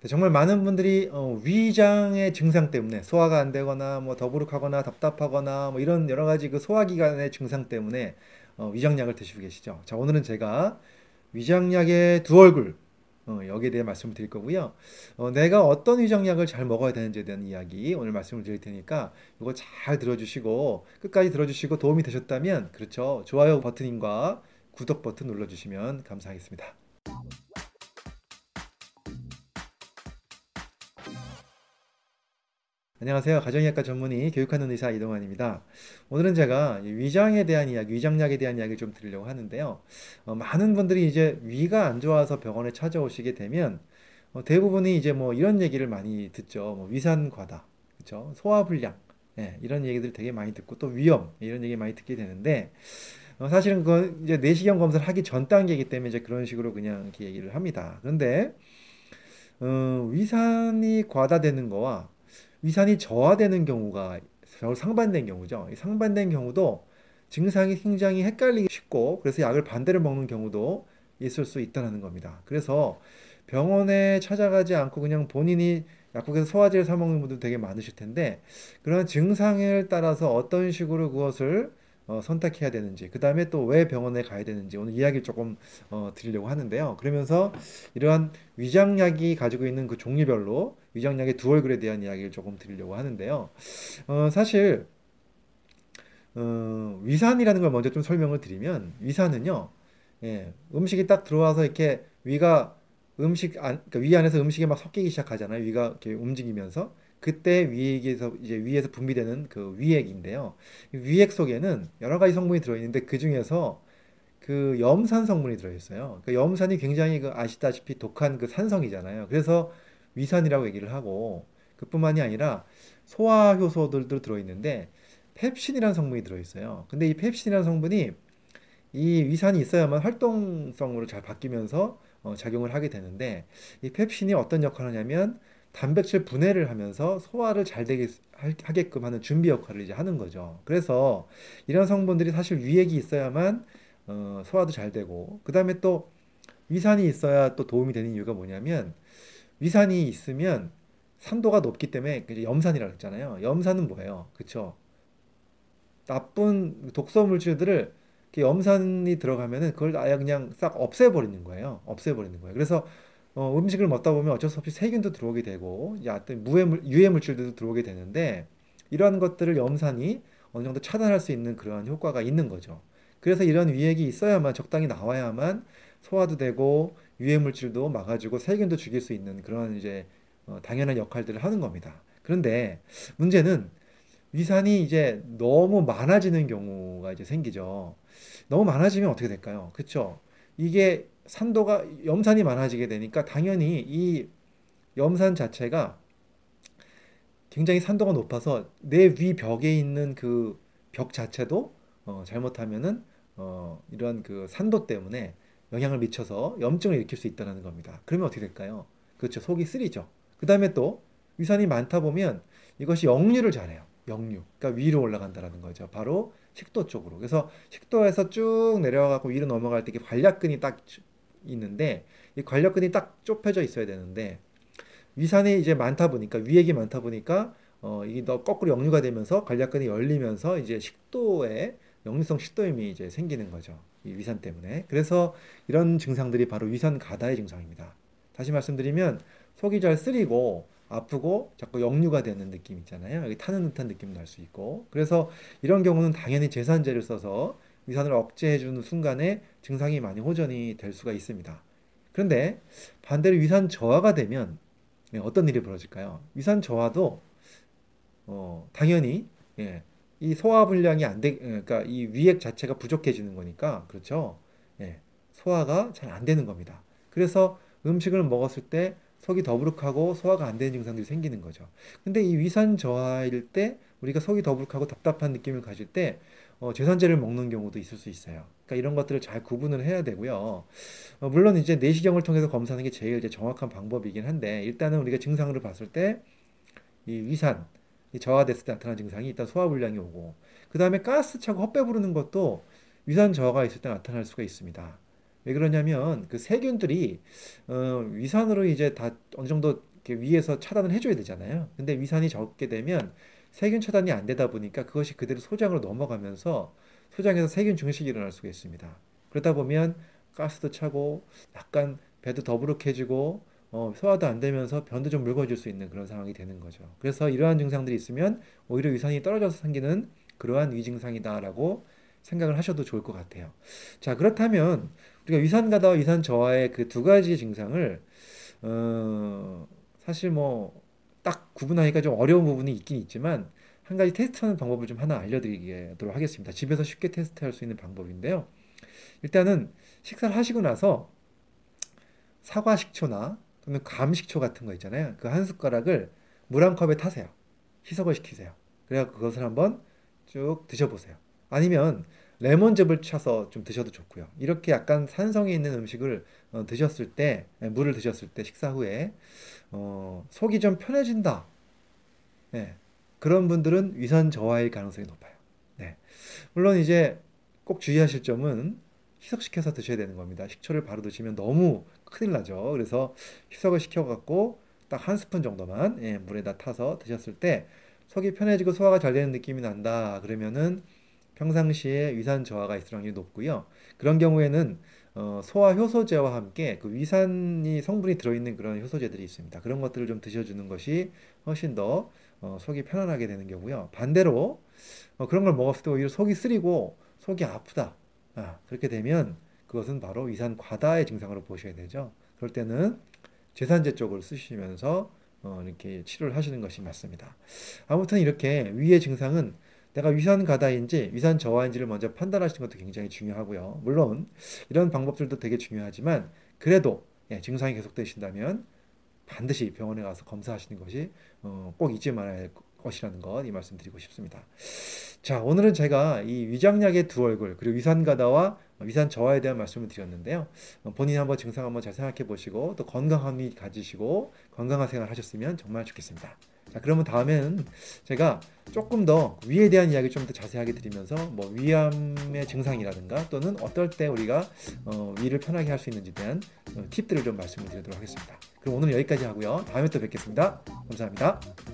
네, 정말 많은 분들이 어, 위장의 증상 때문에 소화가 안 되거나 뭐 더부룩하거나 답답하거나 뭐 이런 여러 가지 그 소화기관의 증상 때문에 어, 위장약을 드시고 계시죠. 자, 오늘은 제가 위장약의 두 얼굴 어, 여기에 대해 말씀을 드릴 거고요. 어, 내가 어떤 위장약을 잘 먹어야 되는지에 대한 이야기 오늘 말씀을 드릴 테니까 이거 잘 들어주시고 끝까지 들어주시고 도움이 되셨다면 그렇죠. 좋아요 버튼과 구독 버튼 눌러주시면 감사하겠습니다. 안녕하세요. 가정의학과 전문의 교육하는 의사 이동환입니다. 오늘은 제가 위장에 대한 이야기, 위장약에 대한 이야기를 좀 드리려고 하는데요. 어, 많은 분들이 이제 위가 안 좋아서 병원에 찾아오시게 되면 어, 대부분이 이제 뭐 이런 얘기를 많이 듣죠. 뭐 위산 과다, 그렇죠? 소화불량, 예, 이런 얘기들 되게 많이 듣고 또 위염 이런 얘기 많이 듣게 되는데 어, 사실은 그 이제 내시경 검사를 하기 전 단계이기 때문에 이제 그런 식으로 그냥 이렇게 얘기를 합니다. 그런데 어, 위산이 과다되는 거와 위산이 저하되는 경우가 상반된 경우죠. 상반된 경우도 증상이 굉장히 헷갈리기 쉽고 그래서 약을 반대로 먹는 경우도 있을 수 있다는 겁니다. 그래서 병원에 찾아가지 않고 그냥 본인이 약국에서 소화제를 사 먹는 분들 되게 많으실 텐데 그런 증상을 따라서 어떤 식으로 그것을 어, 선택해야 되는지, 그 다음에 또 왜 병원에 가야 되는지 오늘 이야기를 조금 어, 드리려고 하는데요. 그러면서 이러한 위장약이 가지고 있는 그 종류별로 위장약의 두 얼굴에 대한 이야기를 조금 드리려고 하는데요. 어, 사실 어, 위산이라는 걸 먼저 좀 설명을 드리면 위산은요, 예, 음식이 딱 들어와서 이렇게 위가 음식 안, 그러니까 위 안에서 음식이 막 섞이기 시작하잖아요. 위가 이렇게 움직이면서 그때 위액에서 이제 위에서 분비되는 그 위액인데요. 위액 속에는 여러 가지 성분이 들어있는데 그 중에서 그 염산 성분이 들어있어요. 그 염산이 굉장히 그 아시다시피 독한 그 산성이잖아요. 그래서 위산이라고 얘기를 하고 그뿐만이 아니라 소화 효소들도 들어있는데 펩신이라는 성분이 들어있어요. 근데 이 펩신이라는 성분이 이 위산이 있어야만 활동성으로 잘 바뀌면서 어, 작용을 하게 되는데 이 펩신이 어떤 역할을 하냐면 단백질 분해를 하면서 소화를 잘 되게 하게끔 하는 준비 역할을 이제 하는 거죠. 그래서 이런 성분들이 사실 위액이 있어야만 어, 소화도 잘 되고 그 다음에 또 위산이 있어야 또 도움이 되는 이유가 뭐냐면 위산이 있으면 산도가 높기 때문에 염산이라고 했잖아요. 염산은 뭐예요? 그쵸? 나쁜 독소 물질들을 염산이 들어가면은 그걸 아예 그냥 싹 없애버리는 거예요. 없애버리는 거예요. 그래서 어, 음식을 먹다 보면 어쩔 수 없이 세균도 들어오게 되고 어떤 무해물, 유해 물질들도 들어오게 되는데 이러한 것들을 염산이 어느 정도 차단할 수 있는 그러한 효과가 있는 거죠. 그래서 이런 위액이 있어야만 적당히 나와야만 소화도 되고 유해 물질도 막아주고 세균도 죽일 수 있는 그런 이제 어, 당연한 역할들을 하는 겁니다. 그런데 문제는 위산이 이제 너무 많아지는 경우가 이제 생기죠. 너무 많아지면 어떻게 될까요? 그쵸? 이게 산도가 염산이 많아지게 되니까 당연히 이 염산 자체가 굉장히 산도가 높아서 내 위 벽에 있는 그 벽 자체도 어, 잘못하면은 어, 이런 그 산도 때문에 영향을 미쳐서 염증을 일으킬 수 있다는 겁니다. 그러면 어떻게 될까요? 그렇죠. 속이 쓰리죠. 그 다음에 또 위산이 많다 보면 이것이 역류를 잘해요. 역류. 그러니까 위로 올라간다는 거죠. 바로 식도 쪽으로. 그래서 식도에서 쭉 내려가고 위로 넘어갈 때 관략근이 딱 있는데 이 관략근이 딱 좁혀져 있어야 되는데 위산이 이제 많다 보니까 위액이 많다 보니까 어 이게 더 거꾸로 역류가 되면서 관략근이 열리면서 이제 식도에 역류성 식도염이 이제 생기는 거죠. 이 위산 때문에. 그래서 이런 증상들이 바로 위산 가다의 증상입니다. 다시 말씀드리면 속이 잘 쓰리고 아프고 자꾸 역류가 되는 느낌 있잖아요. 여기 타는 듯한 느낌 날 수 있고. 그래서 이런 경우는 당연히 제산제를 써서 위산을 억제해 주는 순간에 증상이 많이 호전이 될 수가 있습니다. 그런데 반대로 위산 저하가 되면 예, 어떤 일이 벌어질까요? 위산 저하도 어, 당연히 예, 이 소화 불량이 안 돼, 예, 그러니까 이 위액 자체가 부족해지는 거니까 그렇죠. 예, 소화가 잘 안 되는 겁니다. 그래서 음식을 먹었을 때 속이 더부룩하고 소화가 안 되는 증상들이 생기는 거죠. 근데 이 위산 저하일 때 우리가 속이 더부룩하고 답답한 느낌을 가질 때 어, 제산제를 먹는 경우도 있을 수 있어요. 그러니까 이런 것들을 잘 구분을 해야 되고요. 어, 물론 이제 내시경을 통해서 검사하는 게 제일 이제 정확한 방법이긴 한데 일단은 우리가 증상을 봤을 때 이 위산 이 저하됐을 때 나타나는 증상이 일단 소화불량이 오고 그 다음에 가스 차고 헛배 부르는 것도 위산 저하가 있을 때 나타날 수가 있습니다. 왜 그러냐면 그 세균들이 어, 위산으로 이제 다 어느 정도 위에서 차단을 해줘야 되잖아요. 근데 위산이 적게 되면 세균 차단이 안 되다 보니까 그것이 그대로 소장으로 넘어가면서 소장에서 세균 증식이 일어날 수가 있습니다. 그러다 보면 가스도 차고 약간 배도 더부룩해지고 어, 소화도 안 되면서 변도 좀 묽어질 수 있는 그런 상황이 되는 거죠. 그래서 이러한 증상들이 있으면 오히려 위산이 떨어져서 생기는 그러한 위증상이다라고 생각을 하셔도 좋을 것 같아요. 자, 그렇다면 우리가 위산 가다와 위산 저하의 그 두 가지 증상을 어, 사실 뭐 딱 구분하기가 좀 어려운 부분이 있긴 있지만 한 가지 테스트하는 방법을 좀 하나 알려드리도록 하겠습니다. 집에서 쉽게 테스트할 수 있는 방법인데요. 일단은 식사를 하시고 나서 사과 식초나 또는 감 식초 같은 거 있잖아요. 그 한 숟가락을 물 한 컵에 타세요. 희석을 시키세요. 그래서 그것을 한번 쭉 드셔보세요. 아니면 레몬즙을 쳐서 좀 드셔도 좋고요. 이렇게 약간 산성이 있는 음식을 어, 드셨을 때, 물을 드셨을 때 식사 후에 어, 속이 좀 편해진다. 네. 그런 분들은 위산 저하일 가능성이 높아요. 네. 물론 이제 꼭 주의하실 점은 희석시켜서 드셔야 되는 겁니다. 식초를 바로 드시면 너무 큰일 나죠. 그래서 희석을 시켜갖고 딱 한 스푼 정도만 예, 물에다 타서 드셨을 때 속이 편해지고 소화가 잘 되는 느낌이 난다. 그러면은 평상시에 위산 저하가 있을 확률이 높고요. 그런 경우에는 어, 소화 효소제와 함께 그 위산이 성분이 들어있는 그런 효소제들이 있습니다. 그런 것들을 좀 드셔주는 것이 훨씬 더 어, 속이 편안하게 되는 경우요. 반대로 어, 그런 걸 먹었을 때 오히려 속이 쓰리고 속이 아프다. 아, 그렇게 되면 그것은 바로 위산 과다의 증상으로 보셔야 되죠. 그럴 때는 제산제 쪽을 쓰시면서 어, 이렇게 치료를 하시는 것이 맞습니다. 아무튼 이렇게 위의 증상은 내가 위산 가다인지 위산 저하인지를 먼저 판단하시는 것도 굉장히 중요하고요. 물론 이런 방법들도 되게 중요하지만 그래도 예, 증상이 계속되신다면 반드시 병원에 가서 검사하시는 것이 어, 꼭 잊지 말아야 할 것이라는 것 이 말씀드리고 싶습니다. 자, 오늘은 제가 이 위장약의 두 얼굴 그리고 위산가다와 위산 저하에 대한 말씀을 드렸는데요. 어, 본인 한번 증상 한번 잘 생각해 보시고 또 건강함이 가지시고 건강한 생활 하셨으면 정말 좋겠습니다. 자, 그러면 다음에는 제가 조금 더 위에 대한 이야기 좀 더 자세하게 드리면서 뭐 위암의 증상이라든가 또는 어떨 때 우리가 어, 위를 편하게 할 수 있는지 대한 어, 팁들을 좀 말씀을 드리도록 하겠습니다. 그럼 오늘 여기까지 하고요. 다음에 또 뵙겠습니다. 감사합니다.